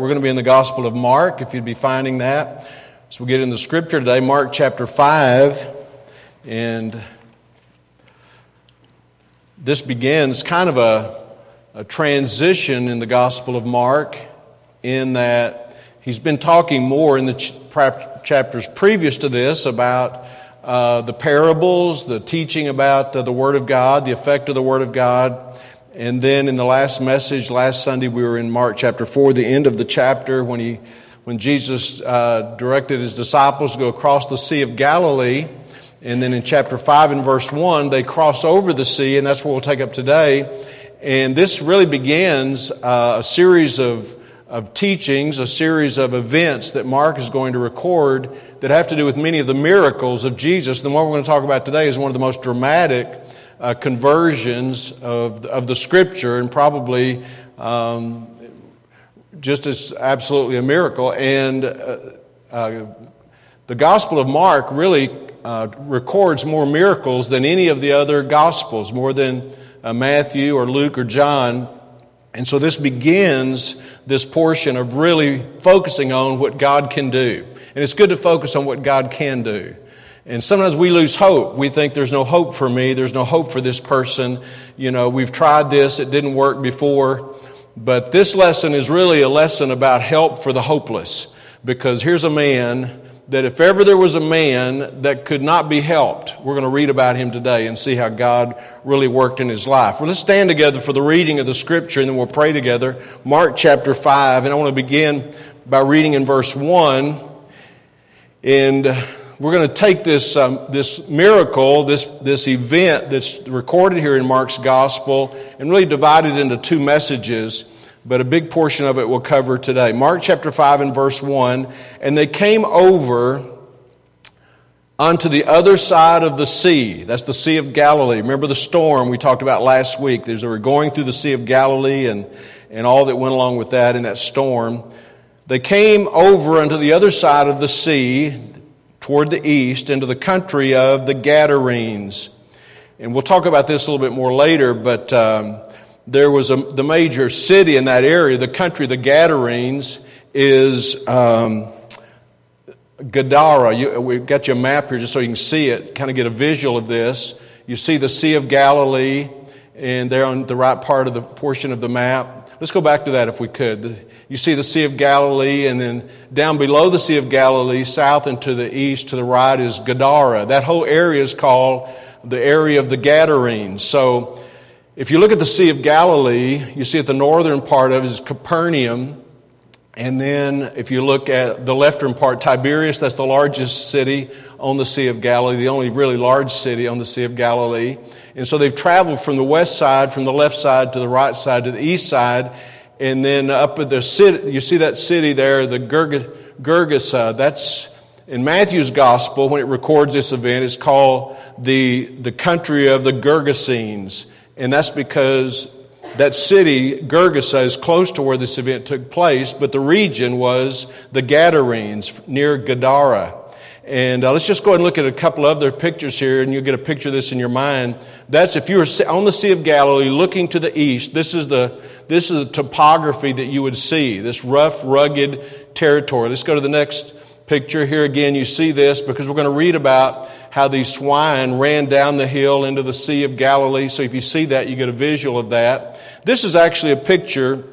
We're going to be in the Gospel of Mark, if you'd be finding that. So we get in the scripture today, Mark chapter 5, and this begins kind of a, a transition in the Gospel of Mark in that he's been talking more in the ch- chapters previous to this about uh, the parables, the teaching about uh, the Word of God, the effect of the Word of God and then in the last message, last Sunday, we were in Mark chapter 4, the end of the chapter, when, he, when Jesus uh, directed his disciples to go across the Sea of Galilee. And then in chapter 5 and verse 1, they cross over the sea, and that's what we'll take up today. And this really begins uh, a series of, of teachings, a series of events that Mark is going to record that have to do with many of the miracles of Jesus. And the one we're going to talk about today is one of the most dramatic uh, conversions of, of the scripture and probably um, just as absolutely a miracle. And uh, uh, the Gospel of Mark really uh, records more miracles than any of the other Gospels, more than uh, Matthew or Luke or John. And so this begins this portion of really focusing on what God can do. And it's good to focus on what God can do. And sometimes we lose hope. We think there's no hope for me, there's no hope for this person. You know, we've tried this, it didn't work before. But this lesson is really a lesson about help for the hopeless. Because here's a man that if ever there was a man that could not be helped, we're going to read about him today and see how God really worked in his life. Well, let's stand together for the reading of the scripture and then we'll pray together. Mark chapter 5, and I want to begin by reading in verse 1. And we're going to take this, um, this miracle, this, this event that's recorded here in Mark's gospel, and really divide it into two messages, but a big portion of it we'll cover today. Mark chapter 5 and verse 1 And they came over unto the other side of the sea. That's the Sea of Galilee. Remember the storm we talked about last week? There's, they were going through the Sea of Galilee and, and all that went along with that in that storm. They came over unto the other side of the sea toward the east into the country of the Gadarenes. And we'll talk about this a little bit more later, but um, there was a, the major city in that area, the country, the Gadarenes, is um, Gadara. You, we've got your map here just so you can see it, kind of get a visual of this. You see the Sea of Galilee, and there on the right part of the portion of the map. Let's go back to that if we could you see the Sea of Galilee, and then down below the Sea of Galilee, south and to the east, to the right, is Gadara. That whole area is called the area of the Gadarenes. So, if you look at the Sea of Galilee, you see at the northern part of it is Capernaum. And then, if you look at the leftern part, Tiberias, that's the largest city on the Sea of Galilee, the only really large city on the Sea of Galilee. And so they've traveled from the west side, from the left side to the right side to the east side. And then up at the city, you see that city there, the Gergesa. That's in Matthew's gospel, when it records this event, it's called the, the country of the Gergesenes. And that's because that city, Gergesa, is close to where this event took place, but the region was the Gadarenes near Gadara. And uh, let's just go ahead and look at a couple other pictures here, and you'll get a picture of this in your mind. That's if you were on the Sea of Galilee looking to the east, this is the, this is the topography that you would see, this rough, rugged territory. Let's go to the next picture. Here again, you see this because we're going to read about how these swine ran down the hill into the Sea of Galilee. So if you see that, you get a visual of that. This is actually a picture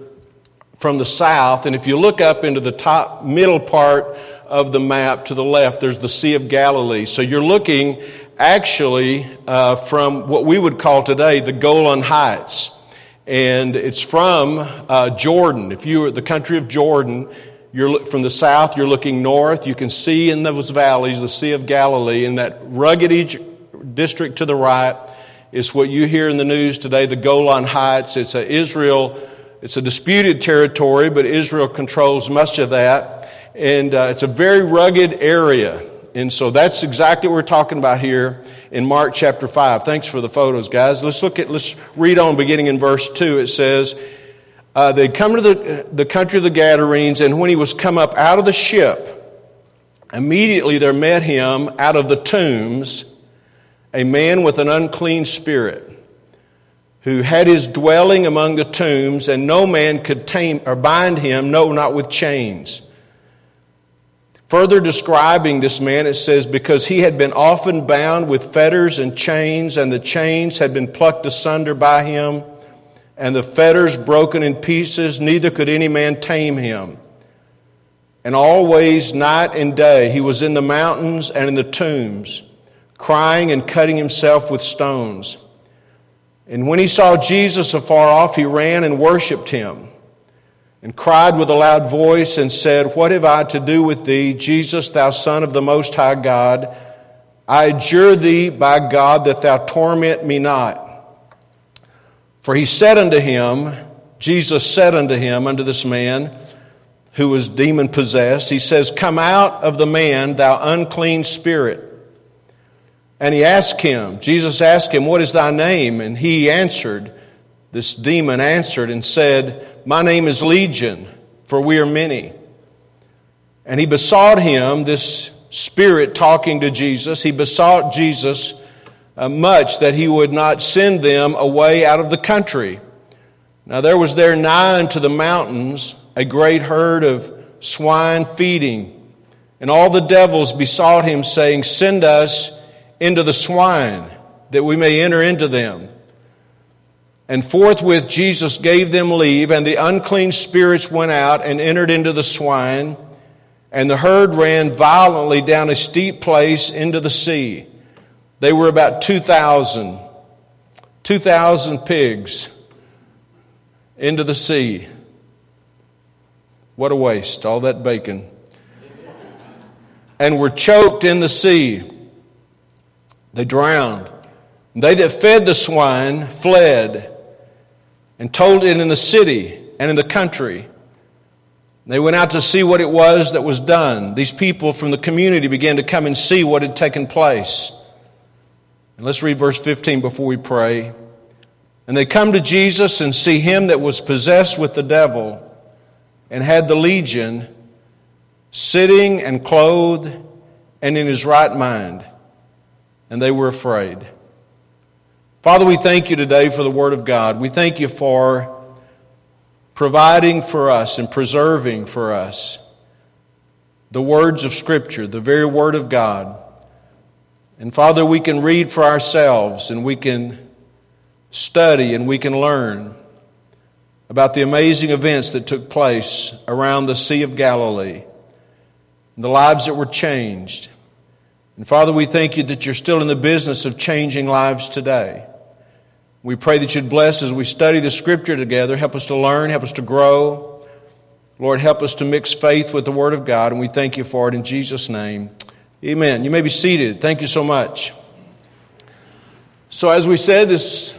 from the south, and if you look up into the top middle part of the map to the left, there's the Sea of Galilee. So you're looking actually uh, from what we would call today the Golan Heights. And it's from uh, Jordan. If you are the country of Jordan, you're from the south, you're looking north. You can see in those valleys the Sea of Galilee, and that rugged district to the right is what you hear in the news today, the Golan Heights. It's a Israel, it's a disputed territory, but Israel controls much of that and uh, it's a very rugged area. And so that's exactly what we're talking about here in Mark chapter 5. Thanks for the photos, guys. Let's look at, let's read on beginning in verse 2. It says, uh, They'd come to the, the country of the Gadarenes, and when he was come up out of the ship, immediately there met him out of the tombs a man with an unclean spirit who had his dwelling among the tombs, and no man could tame or bind him, no, not with chains. Further describing this man, it says, because he had been often bound with fetters and chains, and the chains had been plucked asunder by him, and the fetters broken in pieces, neither could any man tame him. And always, night and day, he was in the mountains and in the tombs, crying and cutting himself with stones. And when he saw Jesus afar off, he ran and worshiped him and cried with a loud voice and said, What have I to do with thee, Jesus, thou Son of the Most High God? I adjure thee by God that thou torment me not. For he said unto him, Jesus said unto him, unto this man who was demon possessed, He says, Come out of the man, thou unclean spirit. And he asked him, Jesus asked him, What is thy name? And he answered, This demon answered and said, My name is Legion, for we are many. And he besought him, this spirit talking to Jesus, he besought Jesus Uh, much that he would not send them away out of the country. Now there was there nigh unto the mountains a great herd of swine feeding. And all the devils besought him, saying, Send us into the swine, that we may enter into them. And forthwith Jesus gave them leave, and the unclean spirits went out and entered into the swine, and the herd ran violently down a steep place into the sea. They were about 2,000, 2,000 pigs into the sea. What a waste, all that bacon. And were choked in the sea. They drowned. They that fed the swine fled and told it in the city and in the country. They went out to see what it was that was done. These people from the community began to come and see what had taken place. And let's read verse 15 before we pray. And they come to Jesus and see him that was possessed with the devil and had the legion sitting and clothed and in his right mind and they were afraid. Father, we thank you today for the Word of God. We thank you for providing for us and preserving for us the words of Scripture, the very Word of God. And Father, we can read for ourselves and we can study and we can learn about the amazing events that took place around the Sea of Galilee, the lives that were changed and Father, we thank you that you're still in the business of changing lives today. We pray that you'd bless as we study the scripture together. Help us to learn, help us to grow. Lord, help us to mix faith with the Word of God, and we thank you for it in Jesus' name. Amen. You may be seated. Thank you so much. So, as we said, this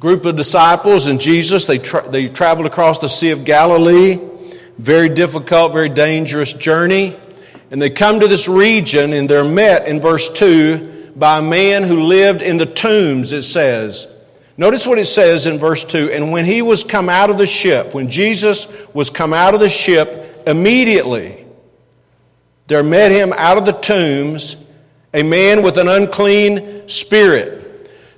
group of disciples and Jesus, they, tra- they traveled across the Sea of Galilee. Very difficult, very dangerous journey. And they come to this region and they're met in verse 2 by a man who lived in the tombs, it says. Notice what it says in verse 2 And when he was come out of the ship, when Jesus was come out of the ship, immediately there met him out of the tombs a man with an unclean spirit.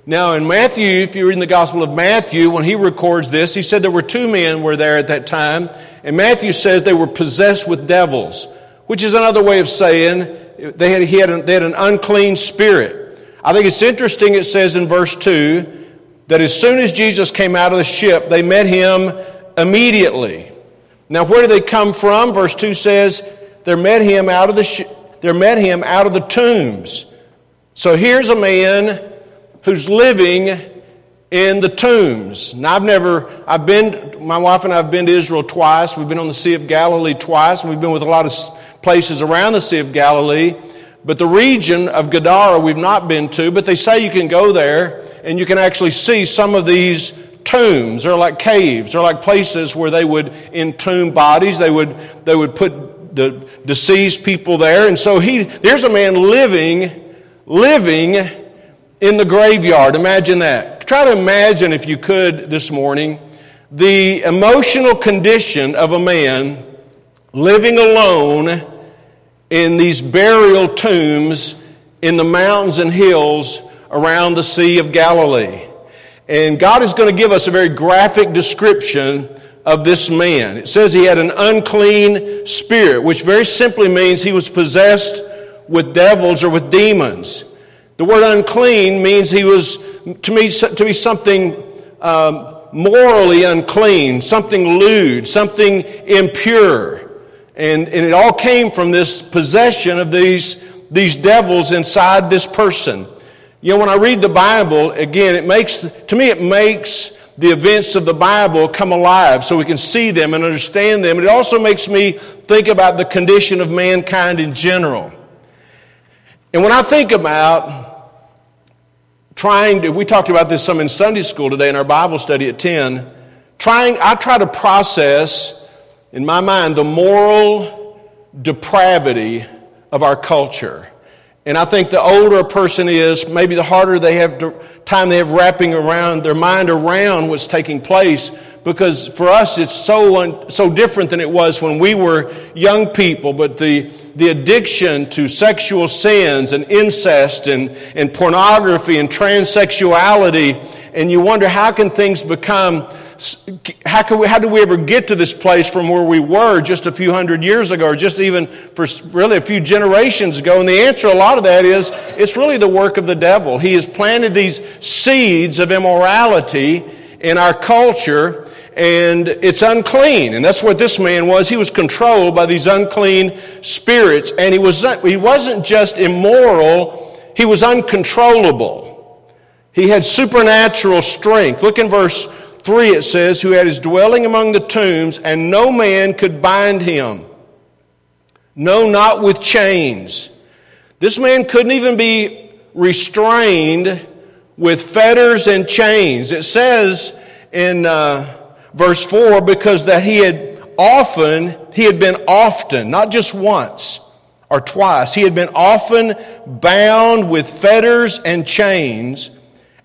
Now, in Matthew, if you're in the Gospel of Matthew, when he records this, he said there were two men were there at that time, and Matthew says they were possessed with devils which is another way of saying they had, he had an, they had an unclean spirit. I think it's interesting, it says in verse 2 that as soon as Jesus came out of the ship, they met him immediately. Now, where do they come from? Verse 2 says they met him out of the sh- they met him out of the tombs. So here's a man who's living in the tombs. Now I've never I've been my wife and I've been to Israel twice. We've been on the Sea of Galilee twice, and we've been with a lot of places around the Sea of Galilee. But the region of Gadara we've not been to, but they say you can go there and you can actually see some of these tombs. They're like caves. They're like places where they would entomb bodies. They would, they would put the deceased people there. And so he, there's a man living, living in the graveyard. Imagine that. Try to imagine, if you could, this morning, the emotional condition of a man living alone in these burial tombs in the mountains and hills around the Sea of Galilee. And God is going to give us a very graphic description of this man. It says he had an unclean spirit, which very simply means he was possessed with devils or with demons. The word unclean means he was, to me, to be something um, morally unclean, something lewd, something impure. And, and it all came from this possession of these, these devils inside this person. You know, when I read the Bible, again, it makes, to me, it makes the events of the Bible come alive so we can see them and understand them. It also makes me think about the condition of mankind in general. And when I think about trying to, we talked about this some in Sunday school today in our Bible study at 10, trying, I try to process in my mind the moral depravity of our culture. And I think the older a person is, maybe the harder they have to, time they have wrapping around their mind around what's taking place. Because for us, it's so un, so different than it was when we were young people. But the the addiction to sexual sins and incest and, and pornography and transsexuality, and you wonder how can things become how, can we, how do we ever get to this place from where we were just a few hundred years ago, or just even for really a few generations ago? And the answer, a lot of that is, it's really the work of the devil. He has planted these seeds of immorality in our culture, and it's unclean. And that's what this man was. He was controlled by these unclean spirits, and he, was, he wasn't just immoral, he was uncontrollable. He had supernatural strength. Look in verse 3 it says, Who had his dwelling among the tombs, and no man could bind him. No, not with chains. This man couldn't even be restrained with fetters and chains. It says in uh, verse 4 because that he had often, he had been often, not just once or twice, he had been often bound with fetters and chains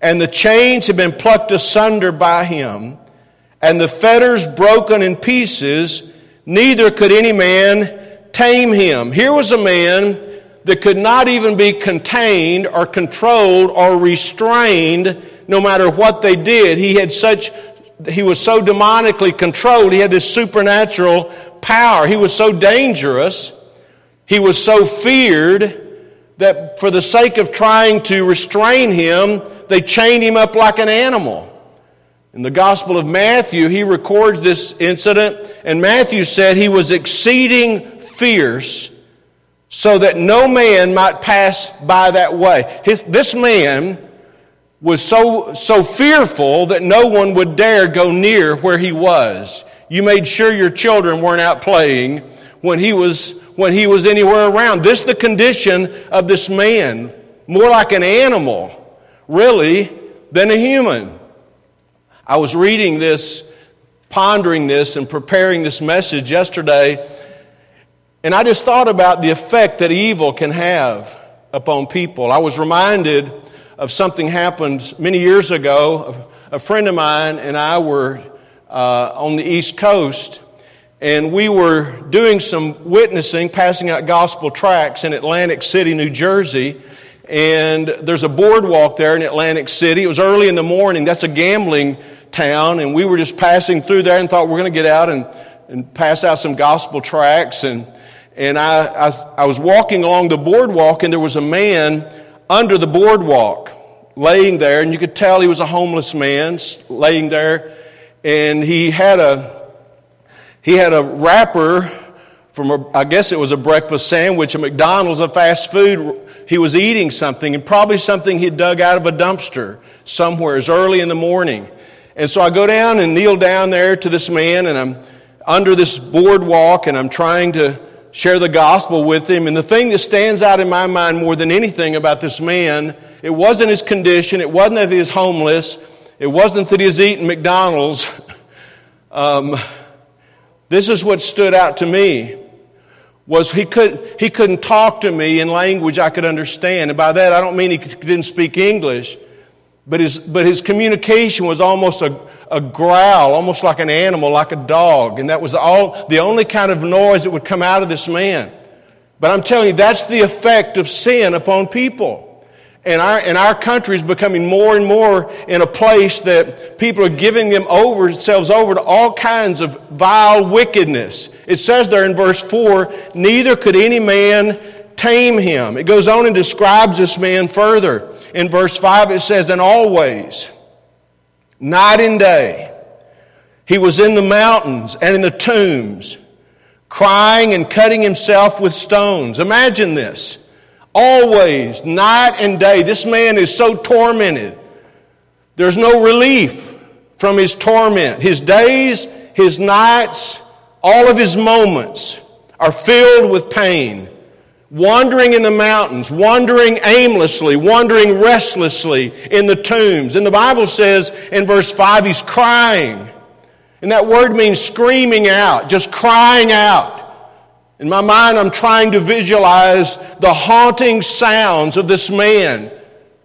and the chains had been plucked asunder by him, and the fetters broken in pieces, neither could any man tame him. Here was a man that could not even be contained or controlled or restrained no matter what they did. He had such he was so demonically controlled. He had this supernatural power. He was so dangerous. He was so feared that for the sake of trying to restrain him, they chained him up like an animal. In the Gospel of Matthew, he records this incident, and Matthew said he was exceeding fierce so that no man might pass by that way. His, this man was so, so fearful that no one would dare go near where he was. You made sure your children weren't out playing when he was, when he was anywhere around. This the condition of this man, more like an animal really than a human. I was reading this, pondering this, and preparing this message yesterday, and I just thought about the effect that evil can have upon people. I was reminded of something happened many years ago. A friend of mine and I were uh, on the East Coast, and we were doing some witnessing, passing out gospel tracts in Atlantic City, New Jersey. And there's a boardwalk there in Atlantic City. It was early in the morning. That's a gambling town. And we were just passing through there and thought we're going to get out and, and pass out some gospel tracts. And, and I, I, I was walking along the boardwalk and there was a man under the boardwalk laying there. And you could tell he was a homeless man laying there. And he had a, he had a wrapper from, a, I guess it was a breakfast sandwich at McDonald's, a fast food he was eating something, and probably something he'd dug out of a dumpster somewhere. as early in the morning. And so I go down and kneel down there to this man, and I'm under this boardwalk, and I'm trying to share the gospel with him. And the thing that stands out in my mind more than anything about this man, it wasn't his condition, it wasn't that he was homeless, it wasn't that he was eating McDonald's. um, this is what stood out to me was he, could, he couldn't talk to me in language I could understand. And by that, I don't mean he didn't speak English, but his, but his communication was almost a, a growl, almost like an animal, like a dog. And that was all, the only kind of noise that would come out of this man. But I'm telling you, that's the effect of sin upon people. And our, and our country is becoming more and more in a place that people are giving them over, themselves over to all kinds of vile wickedness. It says there in verse 4, neither could any man tame him. It goes on and describes this man further. In verse 5, it says, and always, night and day, he was in the mountains and in the tombs, crying and cutting himself with stones. Imagine this. Always, night and day. This man is so tormented. There's no relief from his torment. His days, his nights, all of his moments are filled with pain. Wandering in the mountains, wandering aimlessly, wandering restlessly in the tombs. And the Bible says in verse 5, he's crying. And that word means screaming out, just crying out. In my mind, I'm trying to visualize the haunting sounds of this man,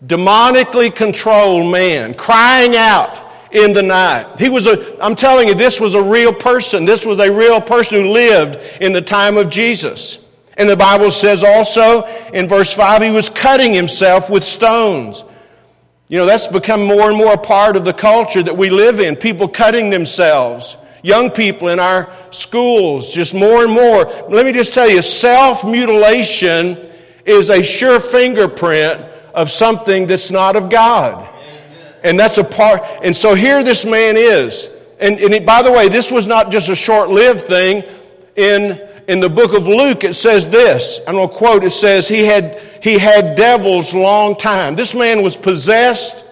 demonically controlled man, crying out in the night. He was a, I'm telling you, this was a real person. This was a real person who lived in the time of Jesus. And the Bible says also in verse 5, he was cutting himself with stones. You know, that's become more and more a part of the culture that we live in. People cutting themselves young people in our schools, just more and more. Let me just tell you self mutilation is a sure fingerprint of something that's not of God. And that's a part. And so here this man is. And, and it, by the way, this was not just a short lived thing. In, in the book of Luke, it says this. I'm going to quote it says, he had, he had devils long time. This man was possessed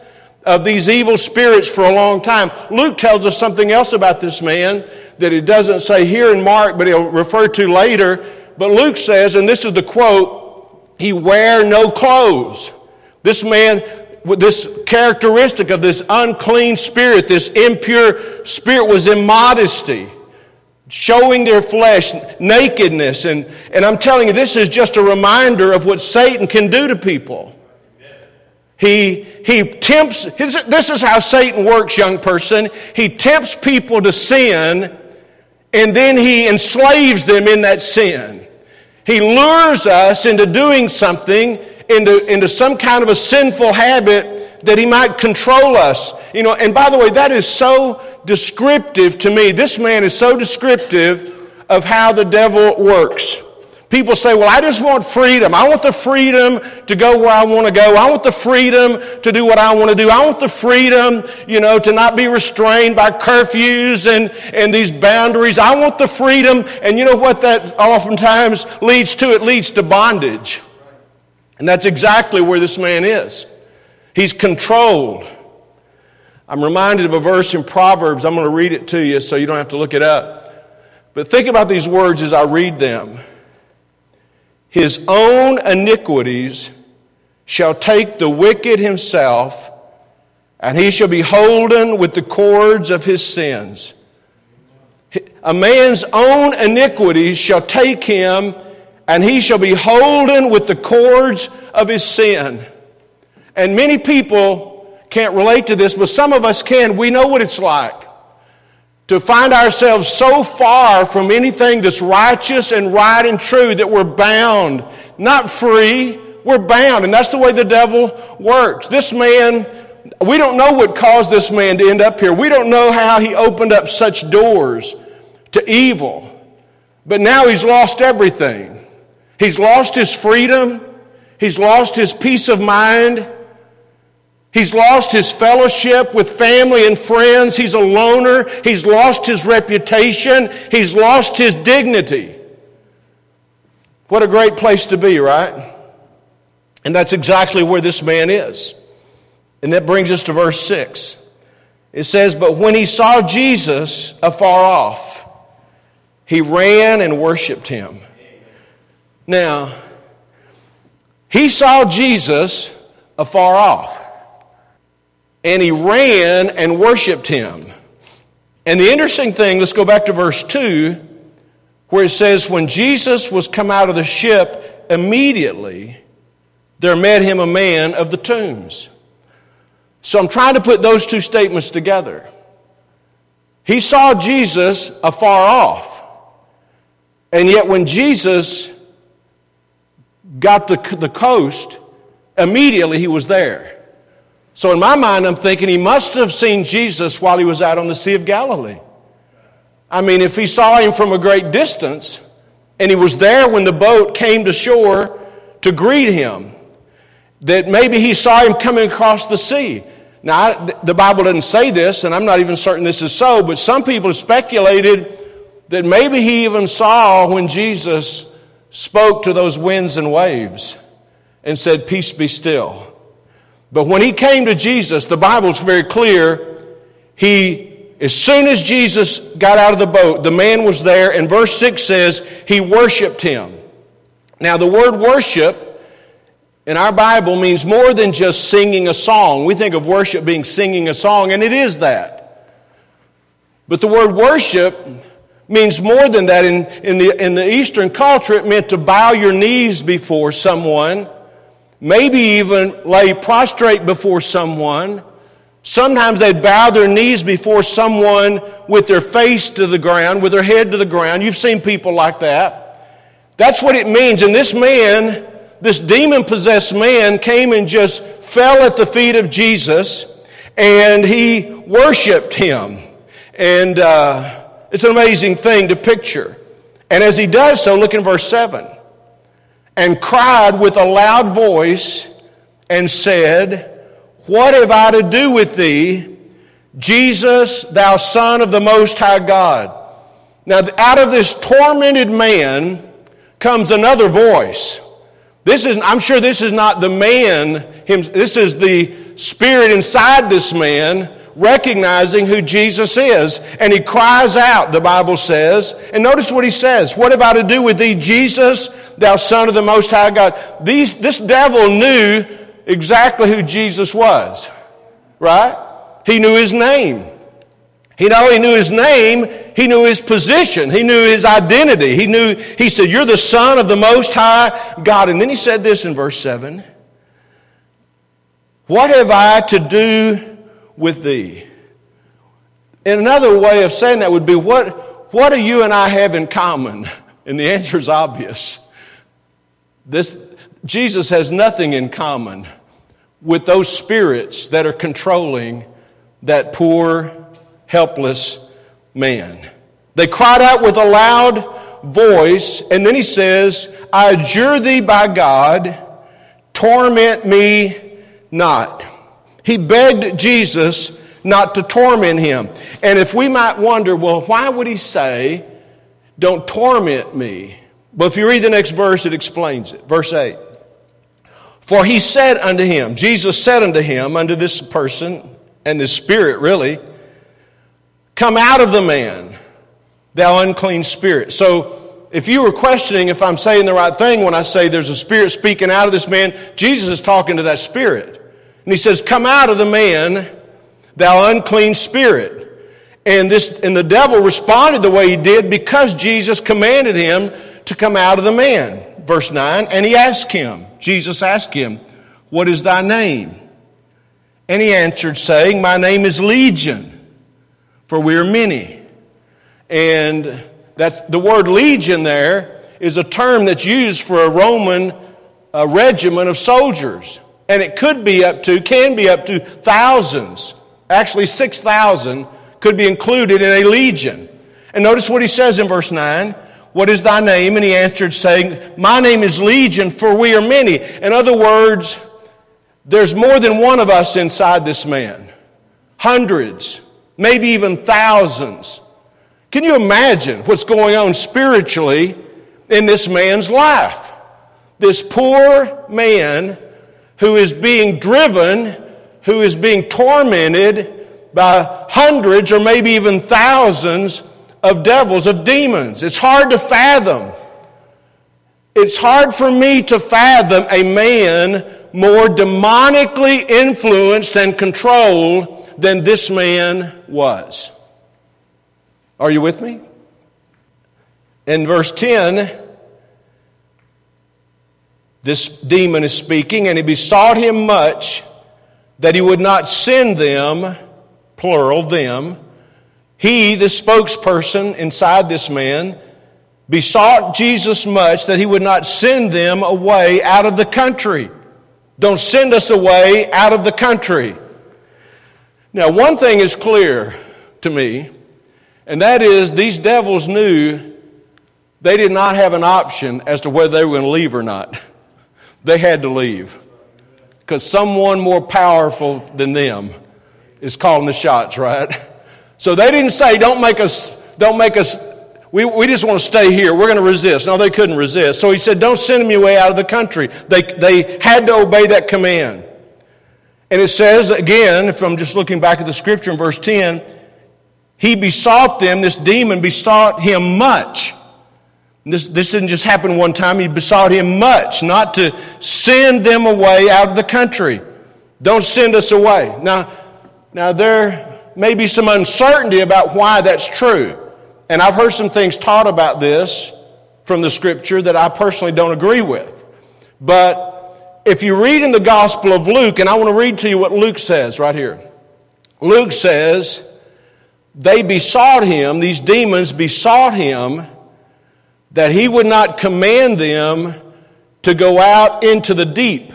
of these evil spirits for a long time. Luke tells us something else about this man that he doesn't say here in Mark, but he'll refer to later. But Luke says, and this is the quote, he wear no clothes. This man, this characteristic of this unclean spirit, this impure spirit was immodesty showing their flesh, nakedness. And, and I'm telling you, this is just a reminder of what Satan can do to people. He, he tempts, this is how Satan works, young person. He tempts people to sin and then he enslaves them in that sin. He lures us into doing something, into, into some kind of a sinful habit that he might control us. You know, and by the way, that is so descriptive to me. This man is so descriptive of how the devil works. People say, well, I just want freedom. I want the freedom to go where I want to go. I want the freedom to do what I want to do. I want the freedom, you know, to not be restrained by curfews and, and these boundaries. I want the freedom. And you know what that oftentimes leads to? It leads to bondage. And that's exactly where this man is. He's controlled. I'm reminded of a verse in Proverbs. I'm going to read it to you so you don't have to look it up. But think about these words as I read them. His own iniquities shall take the wicked himself, and he shall be holden with the cords of his sins. A man's own iniquities shall take him, and he shall be holden with the cords of his sin. And many people can't relate to this, but some of us can. We know what it's like to find ourselves so far from anything that's righteous and right and true that we're bound, not free, we're bound. And that's the way the devil works. This man, we don't know what caused this man to end up here. We don't know how he opened up such doors to evil. But now he's lost everything. He's lost his freedom. He's lost his peace of mind. He's lost his fellowship with family and friends. He's a loner. He's lost his reputation. He's lost his dignity. What a great place to be, right? And that's exactly where this man is. And that brings us to verse 6. It says, But when he saw Jesus afar off, he ran and worshiped him. Now, he saw Jesus afar off and he ran and worshiped him. And the interesting thing, let's go back to verse 2, where it says, When Jesus was come out of the ship, immediately there met him a man of the tombs. So I'm trying to put those two statements together. He saw Jesus afar off. And yet, when Jesus got to the coast, immediately he was there. So in my mind, I'm thinking he must have seen Jesus while he was out on the Sea of Galilee. I mean, if he saw him from a great distance and he was there when the boat came to shore to greet him, that maybe he saw him coming across the sea. Now, the Bible doesn't say this, and I'm not even certain this is so, but some people have speculated that maybe he even saw when Jesus spoke to those winds and waves and said, Peace be still. But when he came to Jesus, the Bible's very clear. He, as soon as Jesus got out of the boat, the man was there, and verse 6 says, he worshiped him. Now, the word worship in our Bible means more than just singing a song. We think of worship being singing a song, and it is that. But the word worship means more than that. In, in, the, in the Eastern culture, it meant to bow your knees before someone, maybe even lay prostrate before someone. Sometimes they'd bow their knees before someone with their face to the ground, with their head to the ground. You've seen people like that. That's what it means. And this man this demon possessed man came and just fell at the feet of Jesus and he worshiped him. And uh, it's an amazing thing to picture. And as he does so, look in verse 7 and cried with a loud voice and said, What have I to do with thee, Jesus, thou Son of the Most High God? Now, out of this tormented man comes another voice. This is, I'm sure this is not the man, him, this is the spirit inside this man recognizing who Jesus is. And he cries out, the Bible says. And notice what he says What have I to do with thee, Jesus, thou Son of the Most High God? These, this devil knew exactly who Jesus was, right? He knew his name. He not only knew his name, he knew his position. He knew his identity. He knew, he said, You're the Son of the Most High God. And then he said this in verse 7 What have I to do with thee? And another way of saying that would be, What, what do you and I have in common? And the answer is obvious. This, Jesus has nothing in common with those spirits that are controlling that poor helpless man. They cried out with a loud voice, and then he says, I adjure thee by God, torment me not. He begged Jesus not to torment him. And if we might wonder, well, why would he say, Don't torment me? Well, if you read the next verse, it explains it. Verse 8. For he said unto him, Jesus said unto him, unto this person, and this spirit really, Come out of the man, thou unclean spirit. So, if you were questioning if I'm saying the right thing when I say there's a spirit speaking out of this man, Jesus is talking to that spirit. And he says, Come out of the man, thou unclean spirit. And this and the devil responded the way he did because Jesus commanded him to come out of the man. Verse 9, and he asked him, Jesus asked him, What is thy name? And he answered, saying, My name is Legion for we are many. And that the word legion there is a term that's used for a Roman a regiment of soldiers. And it could be up to, can be up to thousands. Actually, 6,000 could be included in a legion. And notice what he says in verse 9. What is thy name? And he answered, saying, My name is Legion, for we are many. In other words, there's more than one of us inside this man. Hundreds maybe even thousands. Can you imagine what's going on spiritually in this man's life? This poor man who is being driven, who is being tormented by hundreds or maybe even thousands of devils, of demons. It's hard to fathom. It's hard for me to fathom a man more demonically influenced and controlled than this man was. Are you with me? In verse 10, this demon is speaking, and he besought him much that he would not send them, plural, them. He, the spokesperson inside this man, besought Jesus much that he would not send them away out of the country. Don't send us away out of the country. Now, one thing is clear to me, and that is these devils knew they did not have an option as to whether they were going to leave or not. They had to leave because someone more powerful than them is calling the shots, right? So they didn't say, don't make us, don't make us, we, we just want to stay here. We're going to resist. No, they couldn't resist. So he said, don't send them away out of the country. They, they had to obey that command. And it says again, if I'm just looking back at the scripture in verse 10, he besought them, this demon besought him much. This, this didn't just happen one time. He besought him much not to send them away out of the country. Don't send us away. Now, now there may be some uncertainty about why that's true. And I've heard some things taught about this from the scripture that I personally don't agree with. But if you read in the Gospel of Luke, and I want to read to you what Luke says right here. Luke says, they besought him, these demons besought him that he would not command them to go out into the deep.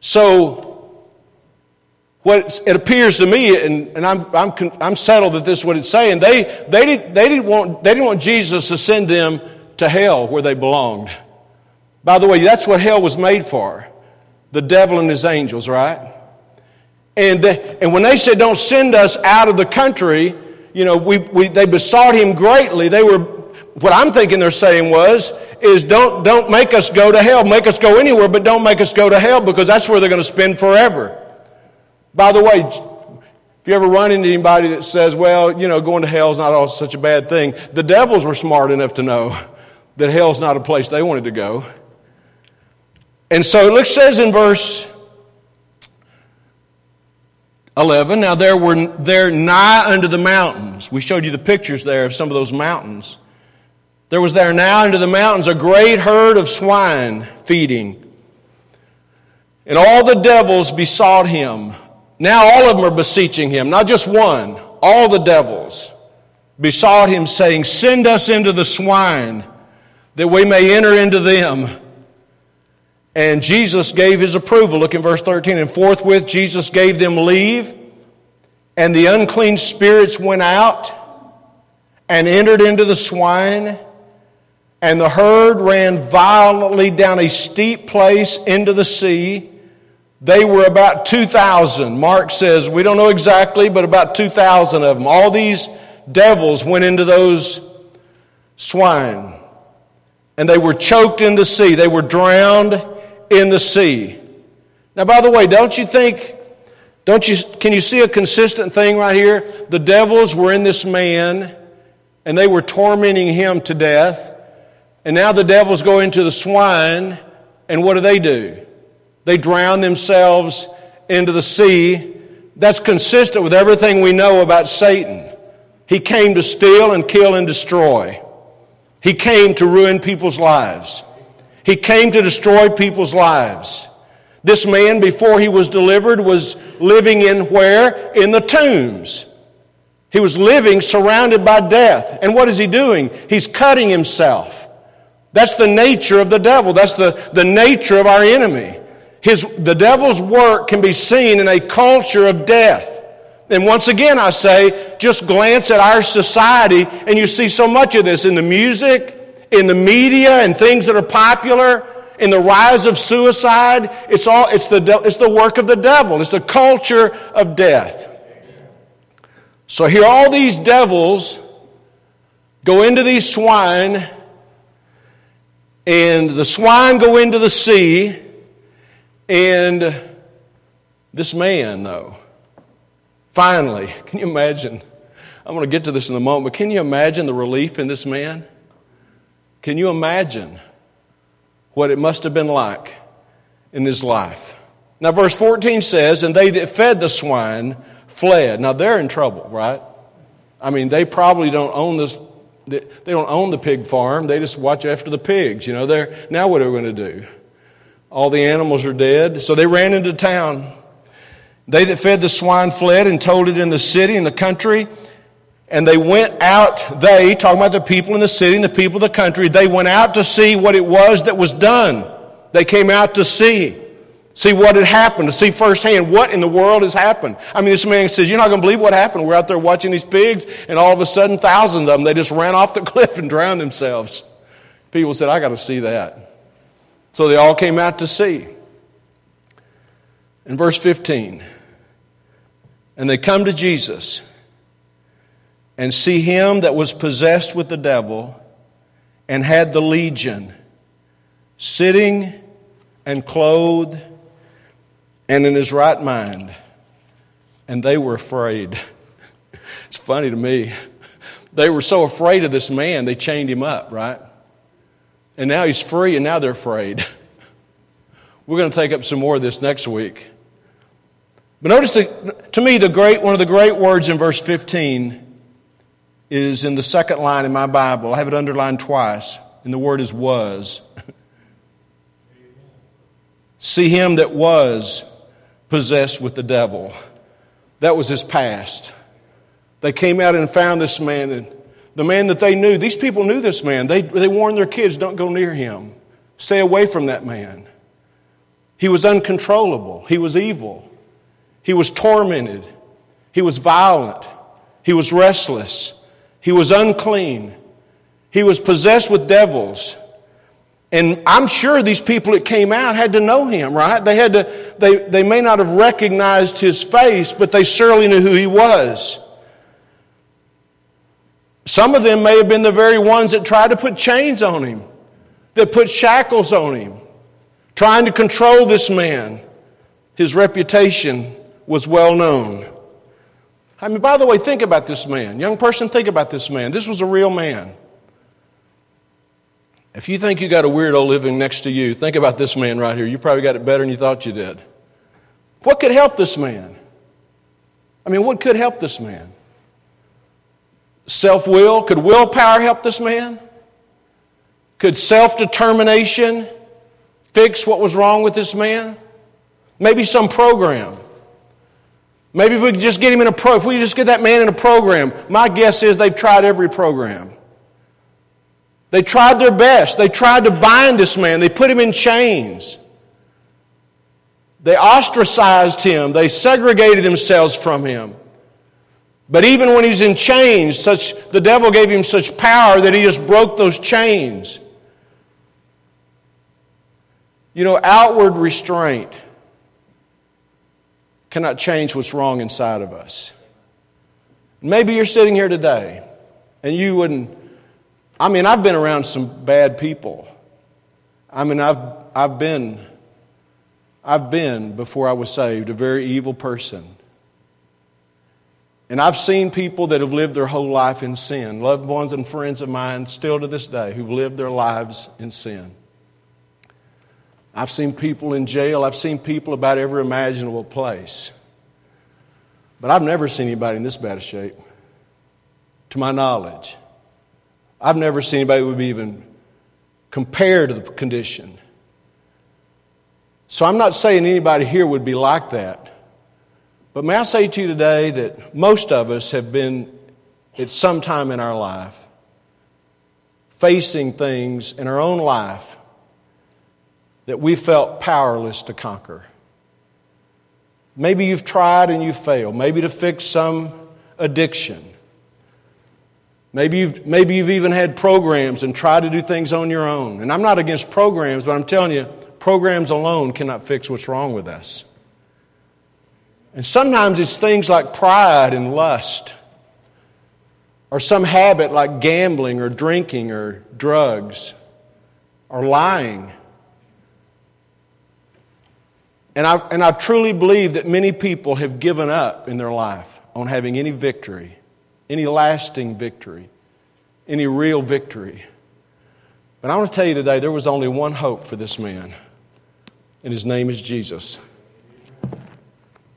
So, what it appears to me, and, and I'm, I'm, I'm settled that this is what it's saying, they, they, did, they, didn't want, they didn't want Jesus to send them to hell where they belonged. By the way, that's what hell was made for the devil and his angels, right? And, they, and when they said, Don't send us out of the country, you know, we, we, they besought him greatly. They were what I'm thinking they're saying was, is don't, don't make us go to hell. Make us go anywhere, but don't make us go to hell because that's where they're going to spend forever. By the way, if you ever run into anybody that says, well, you know, going to hell is not all such a bad thing, the devils were smart enough to know that hell's not a place they wanted to go. And so it says in verse 11, now there were there nigh unto the mountains. We showed you the pictures there of some of those mountains. There was there now into the mountains a great herd of swine feeding. And all the devils besought him. Now all of them are beseeching him, not just one. All the devils besought him, saying, Send us into the swine, that we may enter into them. And Jesus gave his approval. Look in verse 13. And forthwith Jesus gave them leave, and the unclean spirits went out and entered into the swine and the herd ran violently down a steep place into the sea. They were about 2,000. Mark says, we don't know exactly, but about 2,000 of them. All these devils went into those swine. And they were choked in the sea. They were drowned in the sea. Now, by the way, don't you think, don't you, can you see a consistent thing right here? The devils were in this man and they were tormenting him to death. And now the devils go into the swine, and what do they do? They drown themselves into the sea. That's consistent with everything we know about Satan. He came to steal and kill and destroy. He came to ruin people's lives. He came to destroy people's lives. This man, before he was delivered, was living in where? In the tombs. He was living surrounded by death. And what is he doing? He's cutting himself. That's the nature of the devil. That's the, the nature of our enemy. His, the devil's work can be seen in a culture of death. And once again, I say, just glance at our society and you see so much of this in the music, in the media, and things that are popular, in the rise of suicide. It's, all, it's, the, it's the work of the devil, it's the culture of death. So here, all these devils go into these swine and the swine go into the sea, and this man, though, finally, can you imagine? I'm going to get to this in a moment, but can you imagine the relief in this man? Can you imagine what it must have been like in his life? Now, verse 14 says, And they that fed the swine fled. Now, they're in trouble, right? I mean, they probably don't own this they, don't own the pig farm. They just watch after the pigs. You know, they're, now what are we going to do? All the animals are dead. So they ran into town. They that fed the swine fled and told it in the city and the country. And they went out, they, talking about the people in the city and the people of the country, they went out to see what it was that was done. They came out to see. See what had happened, to see firsthand what in the world has happened. I mean, this man says, You're not going to believe what happened. We're out there watching these pigs, and all of a sudden, thousands of them, they just ran off the cliff and drowned themselves. People said, I got to see that. So they all came out to see. In verse 15, and they come to Jesus and see him that was possessed with the devil and had the legion sitting and clothed and in his right mind. And they were afraid. It's funny to me. They were so afraid of this man, they chained him up, right? And now he's free, and now they're afraid. We're going to take up some more of this next week. But notice that, to me, the great, one of the great words in verse 15 is in the second line in my Bible. I have it underlined twice, and the word is was. See him that was possessed with the devil. That was his past. They came out and found this man, and the man that they knew, these people knew this man. They, they warned their kids, don't go near him. Stay away from that man. He was uncontrollable. He was evil. He was tormented. He was violent. He was restless. He was unclean. He was possessed with devils. And I'm sure these people that came out had to know him, right? They had to, they, they may not have recognized his face, but they surely knew who he was. Some of them may have been the very ones that tried to put chains on him, that put shackles on him, trying to control this man. His reputation was well known. I mean, by the way, think about this man. Young person, think about this man. This was a real man. If you think you got a weirdo living next to you, think about this man right here. You probably got it better than you thought you did. What could help this man? I mean, what could help this man? Self will? Could willpower help this man? Could self determination fix what was wrong with this man? Maybe some program. Maybe if we could just get him in a pro, if we just get that man in a program, my guess is they've tried every program. They tried their best. They tried to bind this man. They put him in chains. They ostracized him. They segregated themselves from him. But even when he's in chains, such the devil gave him such power that he just broke those chains. You know, outward restraint cannot change what's wrong inside of us. Maybe you're sitting here today and you wouldn't. I mean, I've been around some bad people. I mean, I've, I've been, I've been, before I was saved, a very evil person. And I've seen people that have lived their whole life in sin, loved ones and friends of mine still to this day who've lived their lives in sin. I've seen people in jail, I've seen people about every imaginable place. But I've never seen anybody in this bad shape, to my knowledge. I've never seen anybody who would be even compared to the condition. So I'm not saying anybody here would be like that. But may I say to you today that most of us have been at some time in our life facing things in our own life that we felt powerless to conquer. Maybe you've tried and you've failed. Maybe to fix some addiction. Maybe you've, maybe you've even had programs and tried to do things on your own. And I'm not against programs, but I'm telling you, programs alone cannot fix what's wrong with us. And sometimes it's things like pride and lust, or some habit like gambling or drinking or drugs or lying. And I, and I truly believe that many people have given up in their life on having any victory, any lasting victory, any real victory. But I want to tell you today there was only one hope for this man, and his name is Jesus.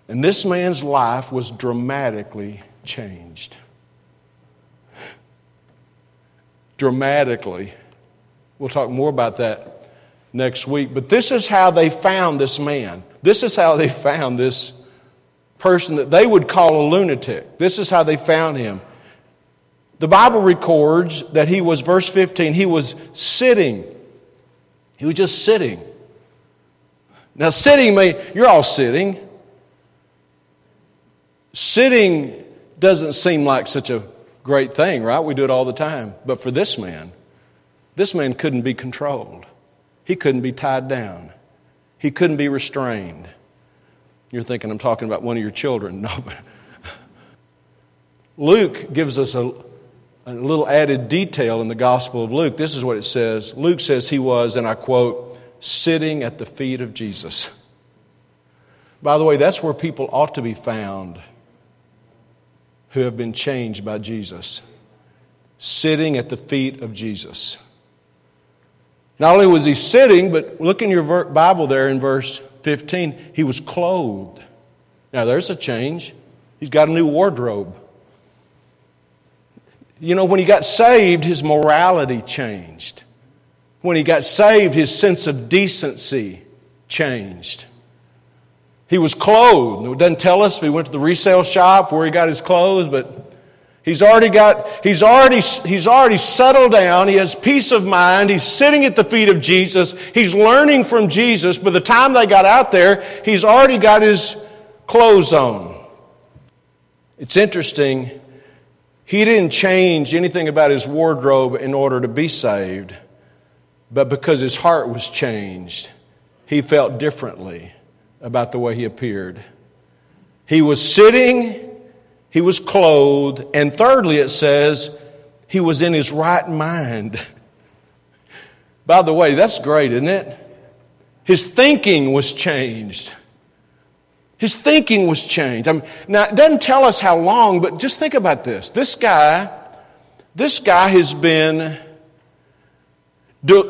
And this man's life was dramatically changed. Dramatically. We'll talk more about that next week. But this is how they found this man. This is how they found this person that they would call a lunatic. This is how they found him. The Bible records that he was, verse 15, he was sitting. He was just sitting. Now, sitting may, you're all sitting. Sitting doesn't seem like such a great thing, right? We do it all the time. But for this man, this man couldn't be controlled. He couldn't be tied down. He couldn't be restrained. You're thinking I'm talking about one of your children. No. Luke gives us a, a little added detail in the Gospel of Luke. This is what it says Luke says he was, and I quote, sitting at the feet of Jesus. By the way, that's where people ought to be found who have been changed by Jesus. Sitting at the feet of Jesus. Not only was he sitting, but look in your Bible there in verse 15, he was clothed. Now there's a change. He's got a new wardrobe. You know, when he got saved, his morality changed. When he got saved, his sense of decency changed. He was clothed. It doesn't tell us if he went to the resale shop where he got his clothes, but he's already got, he's already, he's already settled down. He has peace of mind. He's sitting at the feet of Jesus. He's learning from Jesus. By the time they got out there, he's already got his clothes on. It's interesting. He didn't change anything about his wardrobe in order to be saved, but because his heart was changed, he felt differently about the way he appeared. He was sitting, he was clothed, and thirdly, it says, he was in his right mind. By the way, that's great, isn't it? His thinking was changed. His thinking was changed. I mean, now, it doesn't tell us how long, but just think about this. This guy, this guy has been,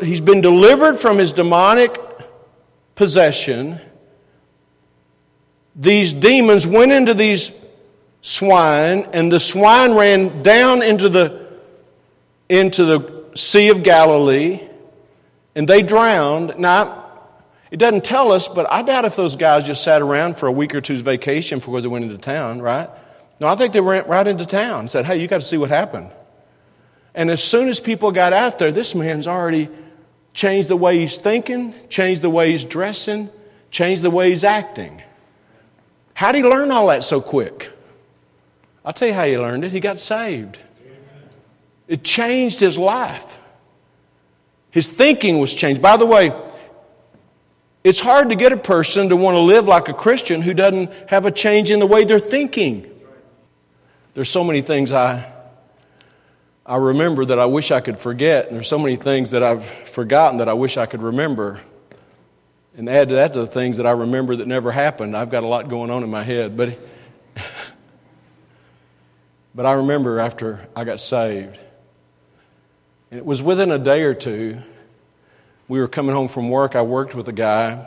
he's been delivered from his demonic possession. These demons went into these swine, and the swine ran down into the, into the Sea of Galilee, and they drowned. Now, it doesn't tell us, but I doubt if those guys just sat around for a week or two's vacation before they went into town, right? No, I think they went right into town and said, hey, you got to see what happened. And as soon as people got out there, this man's already changed the way he's thinking, changed the way he's dressing, changed the way he's acting. How did he learn all that so quick? I'll tell you how he learned it. He got saved. It changed his life. His thinking was changed. By the way, it's hard to get a person to want to live like a Christian who doesn't have a change in the way they're thinking. There's so many things I, I remember that I wish I could forget, and there's so many things that I've forgotten that I wish I could remember. And add to that to the things that I remember that never happened. I've got a lot going on in my head. But, but I remember after I got saved, and it was within a day or two we were coming home from work. I worked with a guy,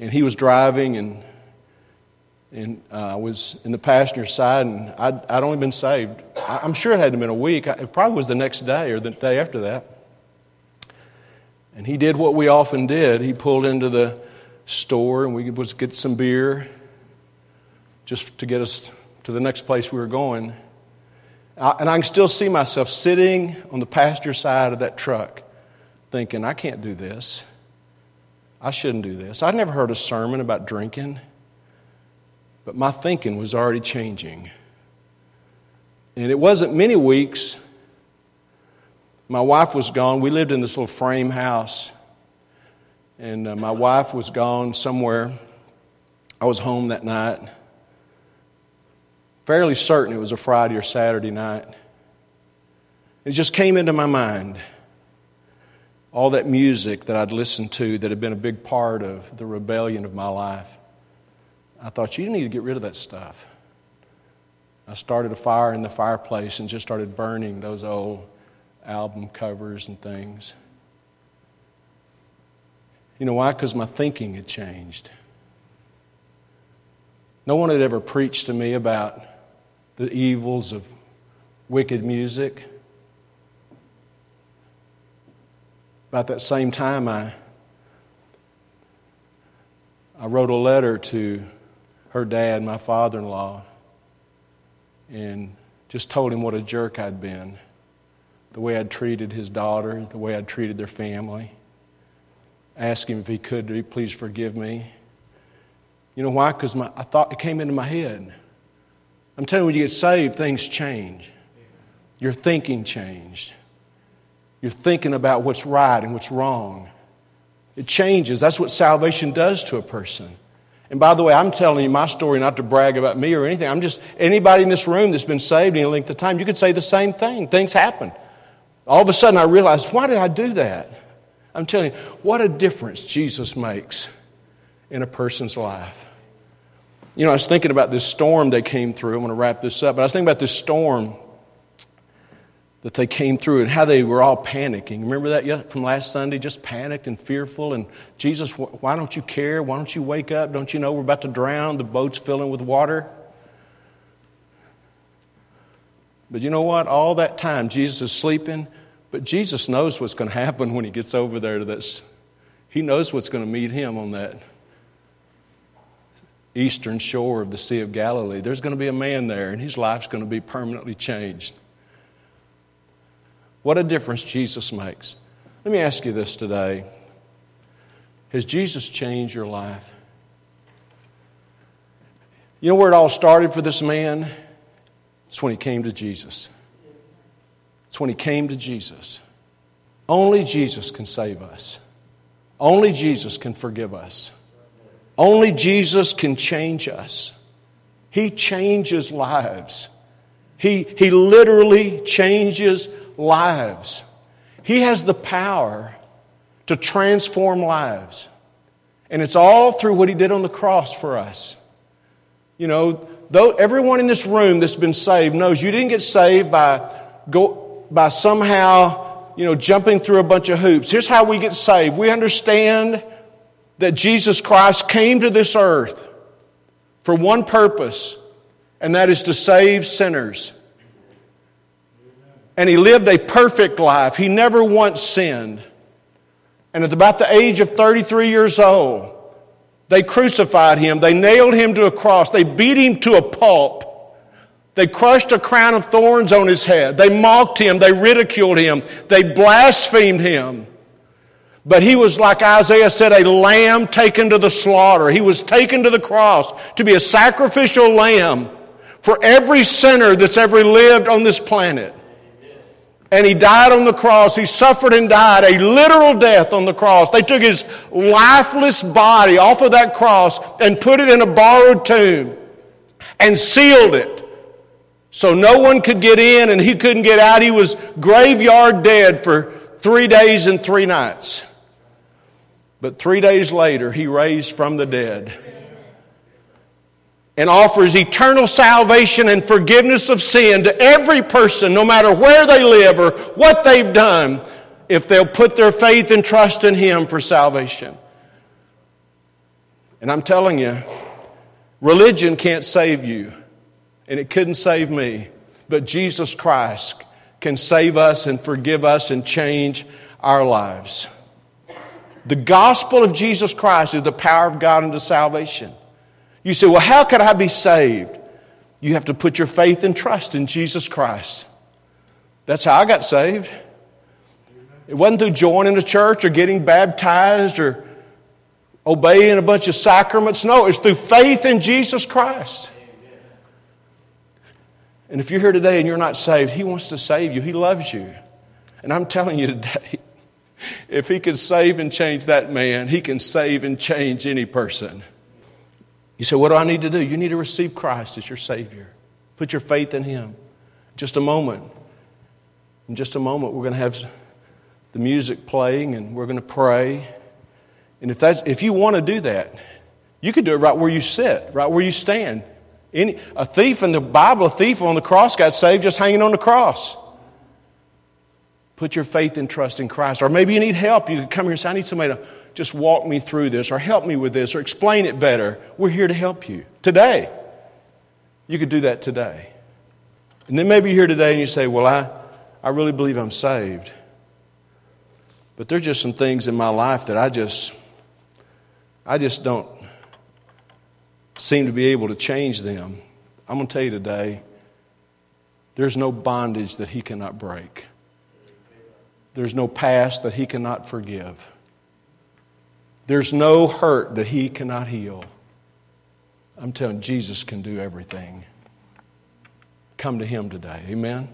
and he was driving, and and uh, I was in the passenger side, and I'd, I'd only been saved. I, am sure it hadn't been a week. It probably was the next day or the day after that. And he did what we often did. He pulled into the store, and we was get some beer, just to get us to the next place we were going. and I can still see myself sitting on the passenger side of that truck thinking, I can't do this. I shouldn't do this. I'd never heard a sermon about drinking, but my thinking was already changing. And it wasn't many weeks. My wife was gone. We lived in this little frame house. And uh, my wife was gone somewhere. I was home that night. Fairly certain it was a Friday or Saturday night. It just came into my mind all that music that I'd listened to that had been a big part of the rebellion of my life. I thought, you need to get rid of that stuff. I started a fire in the fireplace and just started burning those old album covers and things. You know why? Because my thinking had changed. No one had ever preached to me about the evils of wicked music. About that same time, I, I wrote a letter to her dad, my father in law, and just told him what a jerk I'd been, the way I'd treated his daughter, the way I'd treated their family. Asked him if he could, please forgive me. You know why? Because I thought it came into my head. I'm telling you, when you get saved, things change. Your thinking changed. You're thinking about what's right and what's wrong. It changes. That's what salvation does to a person. And by the way, I'm telling you my story not to brag about me or anything. I'm just anybody in this room that's been saved any length of time, you could say the same thing. Things happen. All of a sudden I realized, why did I do that? I'm telling you, what a difference Jesus makes in a person's life. You know, I was thinking about this storm that came through. I'm going to wrap this up, but I was thinking about this storm that they came through and how they were all panicking. Remember that from last Sunday? Just panicked and fearful. And Jesus, why don't you care? Why don't you wake up? Don't you know we're about to drown? The boat's filling with water. But you know what? All that time, Jesus is sleeping, but Jesus knows what's going to happen when he gets over there to this. He knows what's going to meet him on that eastern shore of the Sea of Galilee. There's going to be a man there, and his life's going to be permanently changed. What a difference Jesus makes. Let me ask you this today Has Jesus changed your life? You know where it all started for this man? It's when he came to Jesus. It's when he came to Jesus. Only Jesus can save us. Only Jesus can forgive us. Only Jesus can change us. He changes lives. He, he literally changes lives. He has the power to transform lives. And it's all through what He did on the cross for us. You know, though everyone in this room that's been saved knows you didn't get saved by, go, by somehow, you know, jumping through a bunch of hoops. Here's how we get saved. We understand that Jesus Christ came to this earth for one purpose, and that is to save sinners. And he lived a perfect life. He never once sinned. And at about the age of 33 years old, they crucified him. They nailed him to a cross. They beat him to a pulp. They crushed a crown of thorns on his head. They mocked him. They ridiculed him. They blasphemed him. But he was, like Isaiah said, a lamb taken to the slaughter. He was taken to the cross to be a sacrificial lamb for every sinner that's ever lived on this planet. And he died on the cross. He suffered and died a literal death on the cross. They took his lifeless body off of that cross and put it in a borrowed tomb and sealed it. So no one could get in and he couldn't get out. He was graveyard dead for three days and three nights. But three days later, he raised from the dead and offers eternal salvation and forgiveness of sin to every person, no matter where they live or what they've done, if they'll put their faith and trust in him for salvation. And I'm telling you, religion can't save you, and it couldn't save me, but Jesus Christ can save us and forgive us and change our lives. The gospel of Jesus Christ is the power of God unto salvation. You say, well, how could I be saved? You have to put your faith and trust in Jesus Christ. That's how I got saved. It wasn't through joining a church or getting baptized or obeying a bunch of sacraments. No, it's through faith in Jesus Christ. And if you're here today and you're not saved, He wants to save you. He loves you. And I'm telling you today, if he can save and change that man, he can save and change any person. You say, What do I need to do? You need to receive Christ as your Savior. Put your faith in Him. Just a moment. In just a moment, we're going to have the music playing and we're going to pray. And if, that's, if you want to do that, you can do it right where you sit, right where you stand. Any, a thief in the Bible, a thief on the cross got saved just hanging on the cross. Put your faith and trust in Christ. Or maybe you need help. You can come here and say, I need somebody to just walk me through this, or help me with this, or explain it better. We're here to help you today. You could do that today. And then maybe you're here today and you say, Well, I, I really believe I'm saved. But there's just some things in my life that I just I just don't seem to be able to change them. I'm going to tell you today, there's no bondage that he cannot break. There's no past that He cannot forgive. There's no hurt that He cannot heal. I'm telling you, Jesus can do everything. Come to Him today. Amen.